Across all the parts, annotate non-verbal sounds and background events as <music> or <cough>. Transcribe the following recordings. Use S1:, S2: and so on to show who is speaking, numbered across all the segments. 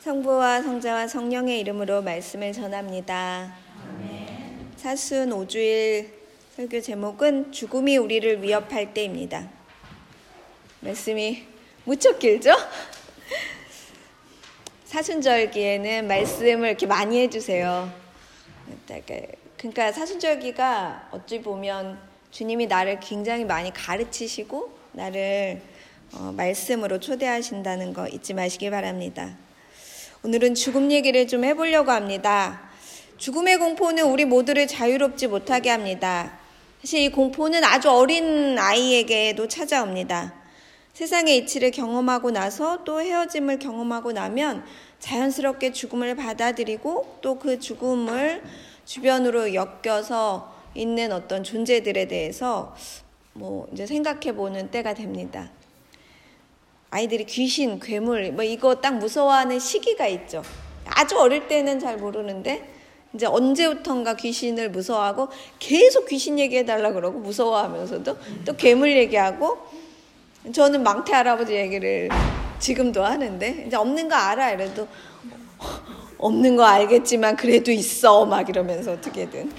S1: 성부와 성자와 성령의 이름으로 말씀을 전합니다. 사순 5주일 설교 제목은 죽음이 우리를 위협할 때입니다. 말씀이 무척 길죠? <laughs> 사순절기에는 말씀을 이렇게 많이 해주세요. 그러니까 사순절기가 어찌 보면 주님이 나를 굉장히 많이 가르치시고 나를 어, 말씀으로 초대하신다는 거 잊지 마시기 바랍니다. 오늘은 죽음 얘기를 좀 해보려고 합니다. 죽음의 공포는 우리 모두를 자유롭지 못하게 합니다. 사실 이 공포는 아주 어린 아이에게도 찾아옵니다. 세상의 이치를 경험하고 나서 또 헤어짐을 경험하고 나면 자연스럽게 죽음을 받아들이고 또 그 죽음을 주변으로 엮여서 있는 어떤 존재들에 대해서 뭐 이제 생각해 보는 때가 됩니다. 아이들이 귀신, 괴물, 뭐 이거 딱 무서워하는 시기가 있죠. 아주 어릴 때는 잘 모르는데 이제 언제부턴가 귀신을 무서워하고 계속 귀신 얘기해달라 그러고 무서워하면서도 또 괴물 얘기하고 저는 망태 할아버지 얘기를 지금도 하는데 이제 없는 거 알아 이래도 없는 거 알겠지만 그래도 있어 막 이러면서 어떻게든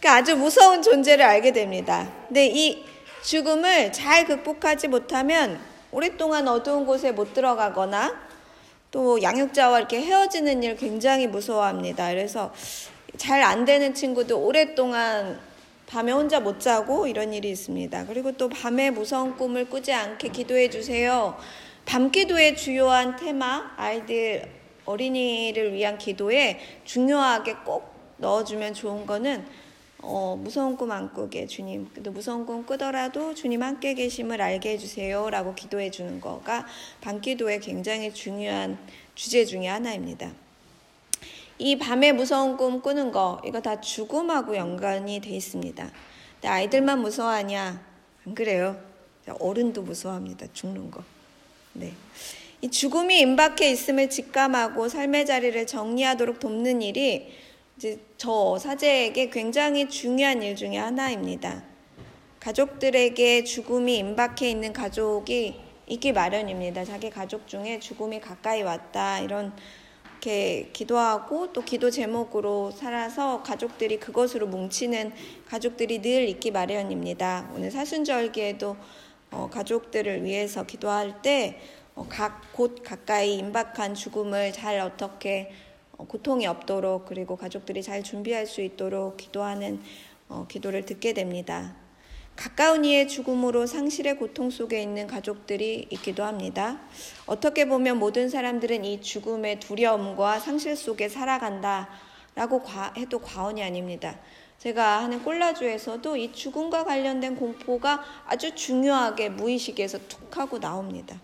S1: 그러니까 아주 무서운 존재를 알게 됩니다. 근데 이 죽음을 잘 극복하지 못하면 오랫동안 어두운 곳에 못 들어가거나 또 양육자와 이렇게 헤어지는 일 굉장히 무서워합니다. 그래서 잘 안 되는 친구도 오랫동안 밤에 혼자 못 자고 이런 일이 있습니다. 그리고 또 밤에 무서운 꿈을 꾸지 않게 기도해 주세요. 밤 기도의 주요한 테마, 아이들, 어린이를 위한 기도에 중요하게 꼭 넣어주면 좋은 거는 어, 무서운 꿈 안 꾸게 주님 또 무서운 꿈 꾸더라도 주님 함께 계심을 알게 해주세요 라고 기도해 주는 거가 밤기도의 굉장히 중요한 주제 중의 하나입니다. 이 밤에 무서운 꿈 꾸는 거 이거 다 죽음하고 연관이 돼 있습니다. 근데 아이들만 무서워하냐? 안 그래요. 어른도 무서워합니다. 죽는 거. 네. 이 죽음이 임박해 있음을 직감하고 삶의 자리를 정리하도록 돕는 일이 이제 저 사제에게 굉장히 중요한 일 중에 하나입니다. 가족들에게 죽음이 임박해 있는 가족이 있기 마련입니다. 자기 가족 중에 죽음이 가까이 왔다 이런 이렇게 기도하고 또 기도 제목으로 살아서 가족들이 그것으로 뭉치는 가족들이 늘 있기 마련입니다. 오늘 사순절기에도 어, 가족들을 위해서 기도할 때 각곳 어, 가까이 임박한 죽음을 잘 어떻게 어, 고통이 없도록 그리고 가족들이 잘 준비할 수 있도록 기도하는 어, 기도를 듣게 됩니다. 가까운 이의 죽음으로 상실의 고통 속에 있는 가족들이 있기도 합니다. 어떻게 보면 모든 사람들은 이 죽음의 두려움과 상실 속에 살아간다 라고 해도 과언이 아닙니다. 제가 하는 콜라주에서도 이 죽음과 관련된 공포가 아주 중요하게 무의식에서 툭 하고 나옵니다.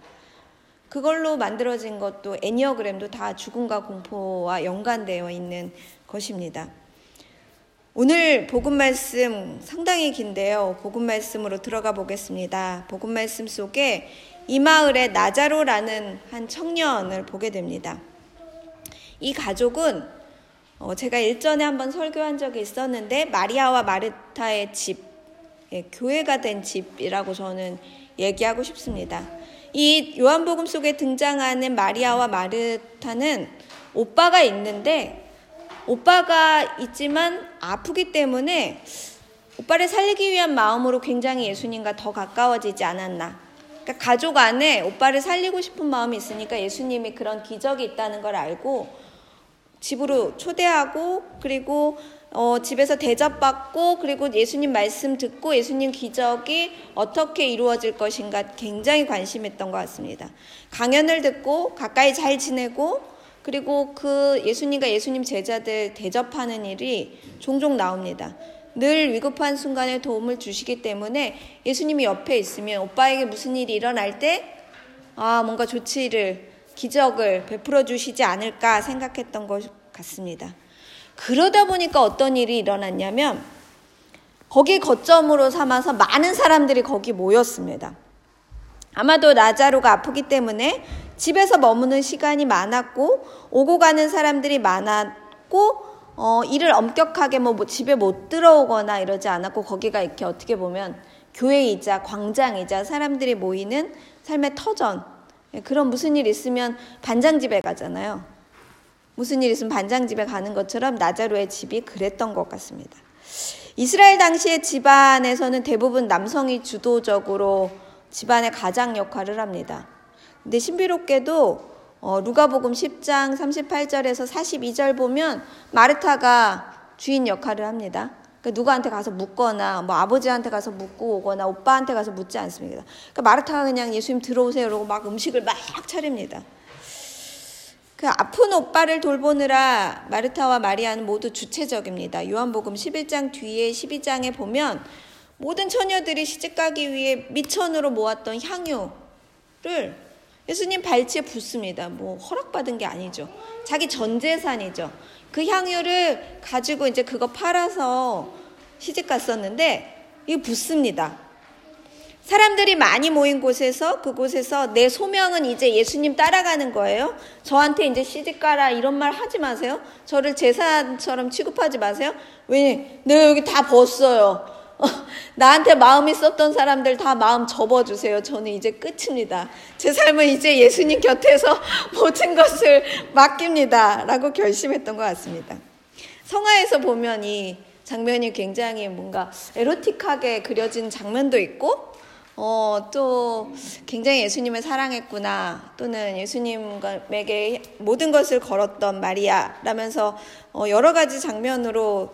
S1: 그걸로 만들어진 것도 애니어그램도 다 죽음과 공포와 연관되어 있는 것입니다. 오늘 복음 말씀 상당히 긴데요. 복음 말씀으로 들어가 보겠습니다. 복음 말씀 속에 이 마을에 나자로라는 한 청년을 보게 됩니다. 이 가족은 어, 제가 일전에 한번 설교한 적이 있었는데 마리아와 마르타의 집, 예, 교회가 된 집이라고 저는 얘기하고 싶습니다. 이 요한복음 속에 등장하는 마리아와 마르타는 오빠가 있는데 오빠가 있지만 아프기 때문에 오빠를 살리기 위한 마음으로 굉장히 예수님과 더 가까워지지 않았나. 그러니까 가족 안에 오빠를 살리고 싶은 마음이 있으니까 예수님이 그런 기적이 있다는 걸 알고 집으로 초대하고 그리고 어, 집에서 대접받고 그리고 예수님 말씀 듣고 예수님 기적이 어떻게 이루어질 것인가 굉장히 관심했던 것 같습니다. 강연을 듣고 가까이 잘 지내고 그리고 그 예수님과 예수님 제자들 대접하는 일이 종종 나옵니다. 늘 위급한 순간에 도움을 주시기 때문에 예수님이 옆에 있으면 오빠에게 무슨 일이 일어날 때 아, 뭔가 조치를, 기적을 베풀어 주시지 않을까 생각했던 것 같습니다. 그러다 보니까 어떤 일이 일어났냐면 거기 거점으로 삼아서 많은 사람들이 거기 모였습니다. 아마도 나자로가 아프기 때문에 집에서 머무는 시간이 많았고 오고 가는 사람들이 많았고 어, 일을 엄격하게 뭐, 뭐 집에 못 들어오거나 이러지 않았고 거기가 이렇게 어떻게 보면 교회이자 광장이자 사람들이 모이는 삶의 터전 예, 그런 무슨 일 있으면 반장 집에 가잖아요. 무슨 일 있으면 반장 집에 가는 것처럼 나자로의 집이 그랬던 것 같습니다. 이스라엘 당시의 집안에서는 대부분 남성이 주도적으로 집안의 가장 역할을 합니다. 근데 신비롭게도 어, 루가복음 10장 38절에서 42절 보면 마르타가 주인 역할을 합니다. 그러니까 누구한테 가서 묻거나 뭐 아버지한테 가서 묻고 오거나 오빠한테 가서 묻지 않습니다. 그러니까 마르타가 그냥 예수님 들어오세요 그러고 막 음식을 막 차립니다. 그 아픈 오빠를 돌보느라 마르타와 마리아는 모두 주체적입니다. 요한복음 11장 뒤에 12장에 보면 모든 처녀들이 시집가기 위해 미천으로 모았던 향유를 예수님 발치에 붓습니다. 뭐 허락받은 게 아니죠. 자기 전 재산이죠. 그 향유를 가지고 이제 그거 팔아서 시집 갔었는데 이거 붓습니다. 사람들이 많이 모인 곳에서 그곳에서 내 소명은 이제 예수님 따라가는 거예요. 저한테 이제 시집 가라 이런 말 하지 마세요. 저를 재산처럼 취급하지 마세요. 왜? 내가 여기 다 벗어요. <laughs> 나한테 마음이 썼던 사람들 다 마음 접어주세요. 저는 이제 끝입니다. 제 삶은 이제 예수님 곁에서 <laughs> 모든 것을 맡깁니다. 라고 결심했던 것 같습니다. 성화에서 보면 이 장면이 굉장히 뭔가 에로틱하게 그려진 장면도 있고 어, 또 굉장히 예수님을 사랑했구나. 또는 예수님에게 모든 것을 걸었던 마리아 라면서 어, 여러 가지 장면으로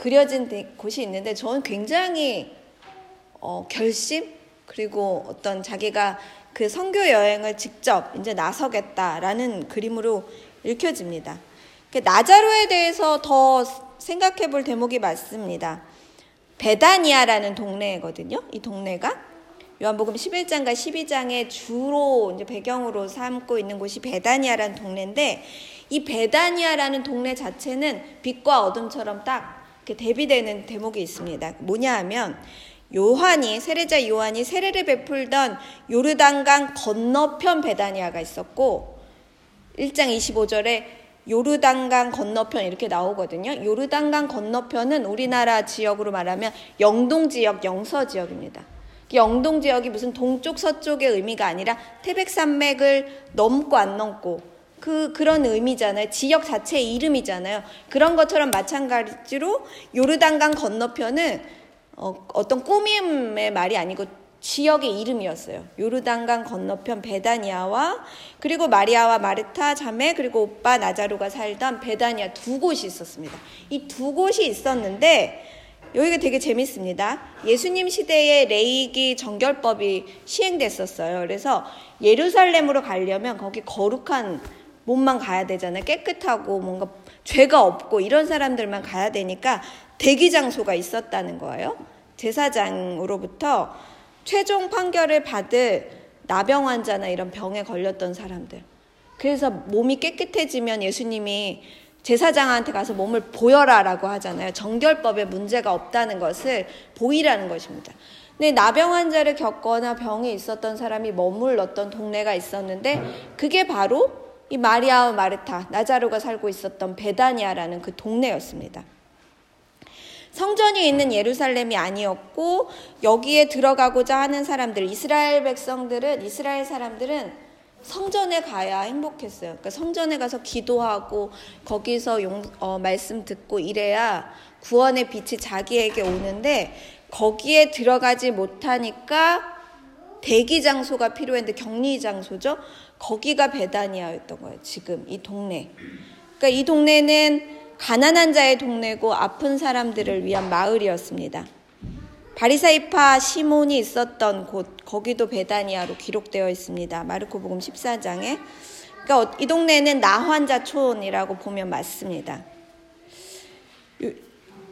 S1: 그려진 곳이 있는데 저는 굉장히 어, 결심 그리고 어떤 자기가 그 선교 여행을 직접 이제 나서겠다라는 그림으로 읽혀집니다. 그 나자로에 대해서 더 생각해 볼 대목이 맞습니다. 베다니아라는 동네거든요. 이 동네가 요한복음 11장과 12장에 주로 이제 배경으로 삼고 있는 곳이 베다니아라는 동네인데 이 베다니아라는 동네 자체는 빛과 어둠처럼 딱 이렇게 대비되는 대목이 있습니다. 뭐냐 하면 요한이 세례자 요한이 세례를 베풀던 요르단강 건너편 베다니아가 있었고 1장 25절에 요르단강 건너편 이렇게 나오거든요. 요르단강 건너편은 우리나라 지역으로 말하면 영동 지역, 영서 지역입니다. 영동 지역이 무슨 동쪽 서쪽의 의미가 아니라 태백산맥을 넘고 안 넘고 그 그런 의미잖아요. 지역 자체의 이름이잖아요. 그런 것처럼 마찬가지로 요르단강 건너편은 어, 어떤 꾸밈의 말이 아니고 지역의 이름이었어요. 요르단강 건너편 베다니아와 그리고 마리아와 마르타 자매 그리고 오빠 나자루가 살던 베다니아 두 곳이 있었습니다. 이 두 곳이 있었는데 여기가 되게 재밌습니다. 예수님 시대에 레이기 정결법이 시행됐었어요. 그래서 예루살렘으로 가려면 거기 거룩한 몸만 가야 되잖아요. 깨끗하고 뭔가 죄가 없고 이런 사람들만 가야 되니까 대기 장소가 있었다는 거예요. 제사장으로부터 최종 판결을 받을 나병 환자나 이런 병에 걸렸던 사람들. 그래서 몸이 깨끗해지면 예수님이 제사장한테 가서 몸을 보여라라고 하잖아요. 정결법에 문제가 없다는 것을 보이라는 것입니다. 근데 나병 환자를 겪거나 병이 있었던 사람이 머물렀던 동네가 있었는데 그게 바로 이 마리아와 마르타, 나자로가 살고 있었던 베다니아라는 그 동네였습니다. 성전이 있는 예루살렘이 아니었고 여기에 들어가고자 하는 사람들, 이스라엘 백성들은 이스라엘 사람들은 성전에 가야 행복했어요. 그러니까 성전에 가서 기도하고 거기서 용, 어, 말씀 듣고 이래야 구원의 빛이 자기에게 오는데 거기에 들어가지 못하니까 대기 장소가 필요했는데 격리 장소죠. 거기가 베다니아였던 거예요. 지금 이 동네. 그러니까 이 동네는 가난한 자의 동네고 아픈 사람들을 위한 마을이었습니다. 바리사이파 시몬이 있었던 곳 거기도 베다니아로 기록되어 있습니다. 마르코복음 14장에. 그러니까 이 동네는 나환자촌이라고 보면 맞습니다.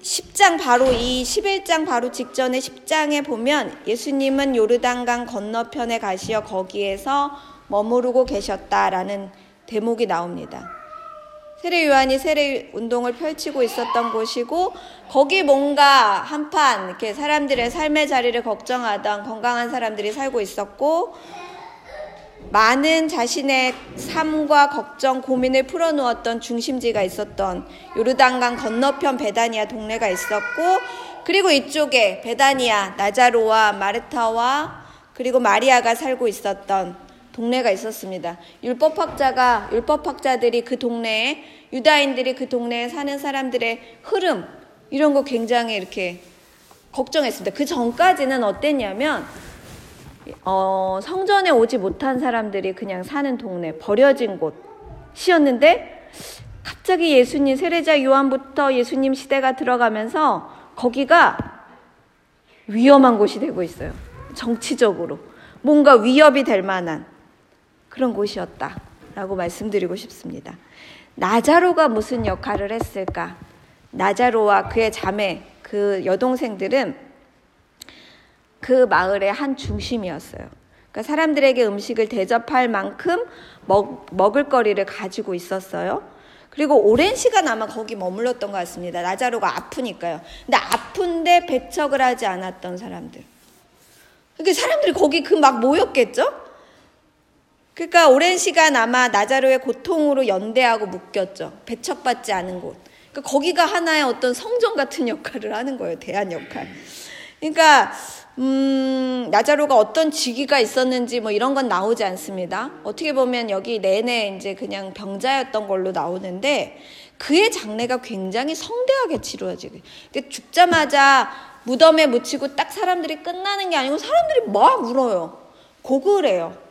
S1: 10장 바로 이 11장 바로 직전에 10장에 보면 예수님은 요르단강 건너편에 가시어 거기에서 머무르고 계셨다라는 대목이 나옵니다. 세례 요한이 세례 운동을 펼치고 있었던 곳이고 거기 뭔가 한판 이렇게 사람들의 삶의 자리를 걱정하던 건강한 사람들이 살고 있었고 많은 자신의 삶과 걱정, 고민을 풀어놓았던 중심지가 있었던 요르단강 건너편 베다니아 동네가 있었고 그리고 이쪽에 베다니아 나자로와 마르타와 그리고 마리아가 살고 있었던 동네가 있었습니다. 율법학자가 율법학자들이 그 동네에 유다인들이 그 동네에 사는 사람들의 흐름 이런 거 굉장히 이렇게 걱정했습니다. 그 전까지는 어땠냐면 어, 성전에 오지 못한 사람들이 그냥 사는 동네 버려진 곳이었는데 갑자기 예수님 세례자 요한부터 예수님 시대가 들어가면서 거기가 위험한 곳이 되고 있어요. 정치적으로 뭔가 위협이 될 만한 그런 곳이었다라고 말씀드리고 싶습니다. 나자로가 무슨 역할을 했을까? 나자로와 그의 자매, 그 여동생들은 그 마을의 한 중심이었어요. 그러니까 사람들에게 음식을 대접할 만큼 먹, 먹을 거리를 가지고 있었어요. 그리고 오랜 시간 아마 거기 머물렀던 것 같습니다. 나자로가 아프니까요. 근데 아픈데 배척을 하지 않았던 사람들. 그러니까 사람들이 거기 그 막 모였겠죠? 그러니까 오랜 시간 아마 나자로의 고통으로 연대하고 묶였죠. 배척받지 않은 곳. 그러니까 거기가 하나의 어떤 성전 같은 역할을 하는 거예요. 대한 역할. 그러니까 음, 나자로가 어떤 직위가 있었는지 뭐 이런 건 나오지 않습니다. 어떻게 보면 여기 내내 이제 그냥 병자였던 걸로 나오는데 그의 장례가 굉장히 성대하게 치루어지고 그러니까 죽자마자 무덤에 묻히고 딱 사람들이 끝나는 게 아니고 사람들이 막 울어요. 고글해요.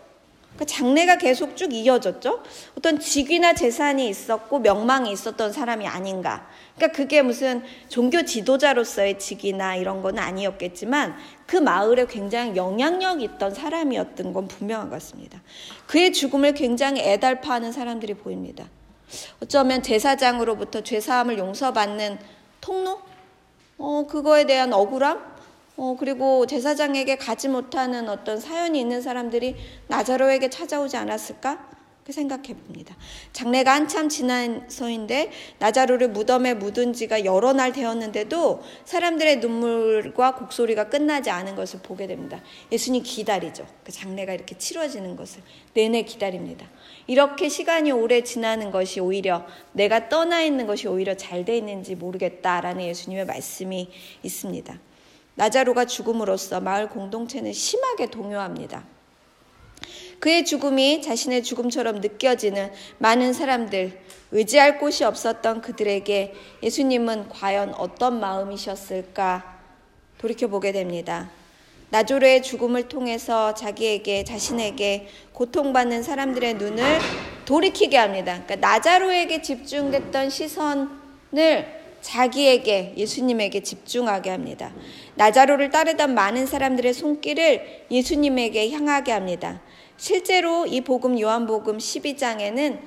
S1: 그 장래가 계속 쭉 이어졌죠. 어떤 직위나 재산이 있었고 명망이 있었던 사람이 아닌가. 그러니까 그게 무슨 종교 지도자로서의 직위나 이런 건 아니었겠지만 그 마을에 굉장히 영향력 있던 사람이었던 건 분명한 것 같습니다. 그의 죽음을 굉장히 애달파하는 사람들이 보입니다. 어쩌면 제사장으로부터 죄사함을 용서받는 통로? 어, 그거에 대한 억울함? 어, 그리고 제사장에게 가지 못하는 어떤 사연이 있는 사람들이 나자로에게 찾아오지 않았을까? 그 생각해 봅니다. 장례가 한참 지난서인데 나자로를 무덤에 묻은 지가 여러 날 되었는데도 사람들의 눈물과 곡소리가 끝나지 않은 것을 보게 됩니다. 예수님 기다리죠. 그 장례가 이렇게 치러지는 것을 내내 기다립니다. 이렇게 시간이 오래 지나는 것이 오히려 내가 떠나 있는 것이 오히려 잘 돼 있는지 모르겠다라는 예수님의 말씀이 있습니다. 나자로가 죽음으로써 마을 공동체는 심하게 동요합니다. 그의 죽음이 자신의 죽음처럼 느껴지는 많은 사람들, 의지할 곳이 없었던 그들에게 예수님은 과연 어떤 마음이셨을까 돌이켜보게 됩니다. 나조르의 죽음을 통해서 자기에게, 자신에게 고통받는 사람들의 눈을 돌이키게 합니다. 그러니까 나자로에게 집중됐던 시선을 자기에게 예수님에게 집중하게 합니다. 나자로를 따르던 많은 사람들의 손길을 예수님에게 향하게 합니다. 실제로 이 복음 요한복음 12장에는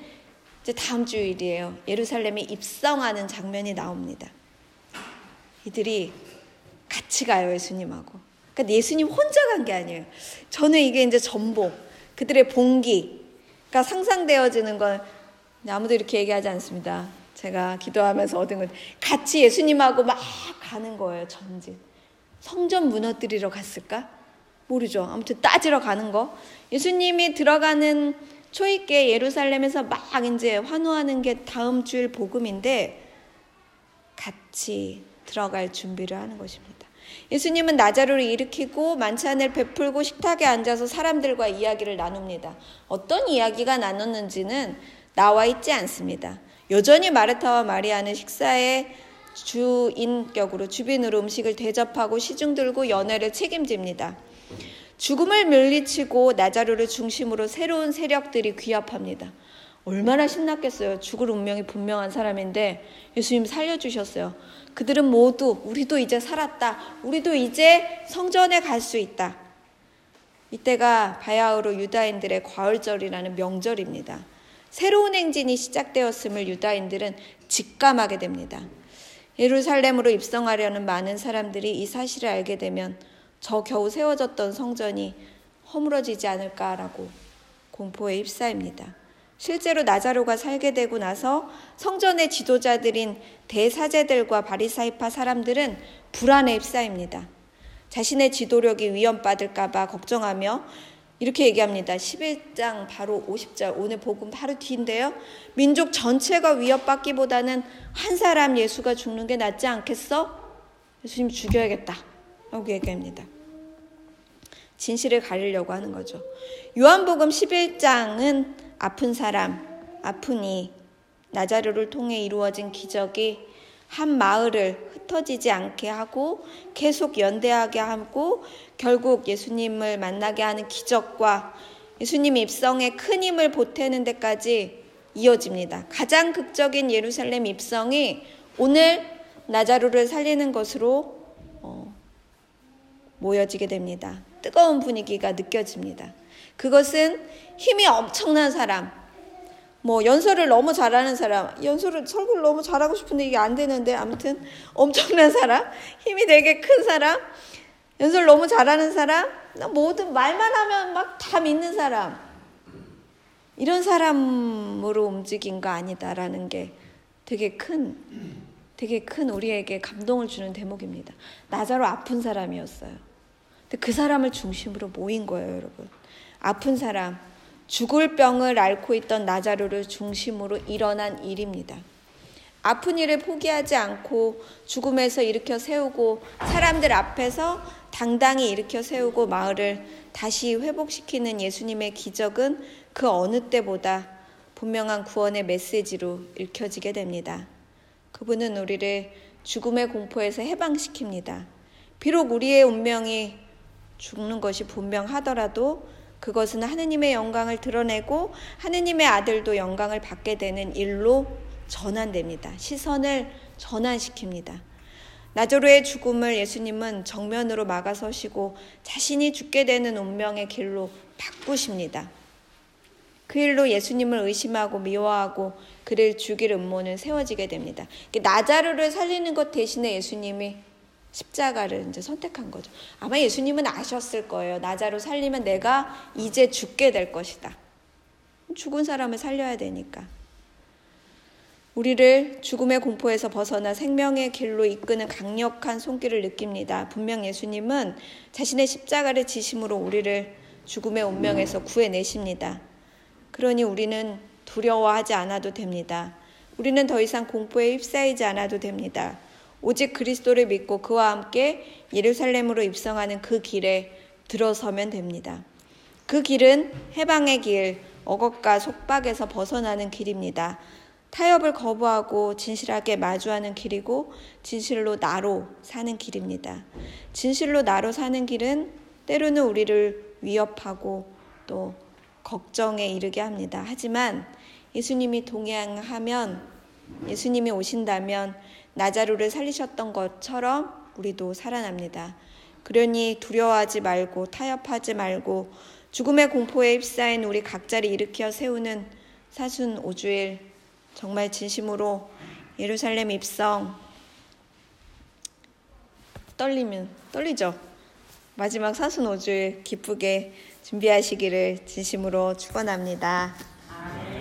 S1: 이제 다음 주일이에요. 예루살렘에 입성하는 장면이 나옵니다. 이들이 같이 가요, 예수님하고. 그러니까 예수님 혼자 간 게 아니에요. 저는 이게 이제 전복, 그들의 봉기가 상상되어지는 건 아무도 이렇게 얘기하지 않습니다. 제가 기도하면서 얻은 건 같이 예수님하고 막 가는 거예요, 전진. 성전 무너뜨리러 갔을까? 모르죠. 아무튼 따지러 가는 거. 예수님이 들어가는 초입계 예루살렘에서 막 이제 환호하는 게 다음 주일 복음인데 같이 들어갈 준비를 하는 것입니다. 예수님은 나자로를 일으키고 만찬을 베풀고 식탁에 앉아서 사람들과 이야기를 나눕니다. 어떤 이야기가 나눴는지는 나와 있지 않습니다. 여전히 마르타와 마리아는 식사에 주인격으로 주빈으로 음식을 대접하고 시중 들고 연애를 책임집니다. 죽음을 물리치고 나자로를 중심으로 새로운 세력들이 귀합합니다. 얼마나 신났겠어요. 죽을 운명이 분명한 사람인데 예수님 살려주셨어요. 그들은 모두 우리도 이제 살았다. 우리도 이제 성전에 갈 수 있다. 이때가 바야흐로 유다인들의 과월절이라는 명절입니다. 새로운 행진이 시작되었음을 유다인들은 직감하게 됩니다. 예루살렘으로 입성하려는 많은 사람들이 이 사실을 알게 되면 저 겨우 세워졌던 성전이 허물어지지 않을까라고 공포에 휩싸입니다. 실제로 나자로가 살게 되고 나서 성전의 지도자들인 대사제들과 바리사이파 사람들은 불안에 휩싸입니다. 자신의 지도력이 위험받을까봐 걱정하며 이렇게 얘기합니다. 11장 바로 50절 오늘 복음 바로 뒤인데요. 민족 전체가 위협받기보다는 한 사람 예수가 죽는 게 낫지 않겠어? 예수님 죽여야겠다. 라고 얘기합니다. 진실을 가리려고 하는 거죠. 요한복음 11장은 아픈 사람, 아프니 나자르를 통해 이루어진 기적이 한 마을을 흩어지지 않게 하고 계속 연대하게 하고 결국 예수님을 만나게 하는 기적과 예수님 입성에 큰 힘을 보태는 데까지 이어집니다. 가장 극적인 예루살렘 입성이 오늘 나자루를 살리는 것으로 어, 모여지게 됩니다. 뜨거운 분위기가 느껴집니다. 그것은 힘이 엄청난 사람, 뭐 연설을 너무 잘하는 사람, 연설을 설교를 너무 잘하고 싶은데 이게 안 되는데 아무튼 엄청난 사람, 힘이 되게 큰 사람, 연설 너무 잘하는 사람, 모든 말만 하면 막 다 믿는 사람. 이런 사람으로 움직인 거 아니다라는 게 되게 큰 되게 큰 우리에게 감동을 주는 대목입니다. 나자로 아픈 사람이었어요. 근데 그 사람을 중심으로 모인 거예요, 여러분. 아픈 사람, 죽을 병을 앓고 있던 나자로를 중심으로 일어난 일입니다. 아픈 일을 포기하지 않고 죽음에서 일으켜 세우고 사람들 앞에서 당당히 일으켜 세우고 마을을 다시 회복시키는 예수님의 기적은 그 어느 때보다 분명한 구원의 메시지로 읽혀지게 됩니다. 그분은 우리를 죽음의 공포에서 해방시킵니다. 비록 우리의 운명이 죽는 것이 분명하더라도 그것은 하느님의 영광을 드러내고 하느님의 아들도 영광을 받게 되는 일로 전환됩니다. 시선을 전환시킵니다. 나조로의 죽음을 예수님은 정면으로 막아서시고 자신이 죽게 되는 운명의 길로 바꾸십니다. 그 일로 예수님을 의심하고 미워하고 그를 죽일 음모는 세워지게 됩니다. 나자르를 살리는 것 대신에 예수님이 십자가를 이제 선택한 거죠. 아마 예수님은 아셨을 거예요. 나자로 살리면 내가 이제 죽게 될 것이다. 죽은 사람을 살려야 되니까. 우리를 죽음의 공포에서 벗어나 생명의 길로 이끄는 강력한 손길을 느낍니다. 분명 예수님은 자신의 십자가를 지심으로 우리를 죽음의 운명에서 구해내십니다. 그러니 우리는 두려워하지 않아도 됩니다. 우리는 더 이상 공포에 휩싸이지 않아도 됩니다. 오직 그리스도를 믿고 그와 함께 예루살렘으로 입성하는 그 길에 들어서면 됩니다. 그 길은 해방의 길, 억압과 속박에서 벗어나는 길입니다. 타협을 거부하고 진실하게 마주하는 길이고 진실로 나로 사는 길입니다. 진실로 나로 사는 길은 때로는 우리를 위협하고 또 걱정에 이르게 합니다. 하지만 예수님이 동행하면 예수님이 오신다면 나자루를 살리셨던 것처럼 우리도 살아납니다. 그러니 두려워하지 말고 타협하지 말고 죽음의 공포에 휩싸인 우리 각자를 일으켜 세우는 사순 오주일 정말 진심으로 예루살렘 입성 떨리면 떨리죠. 마지막 사순 오주일 기쁘게 준비하시기를 진심으로 축원합니다.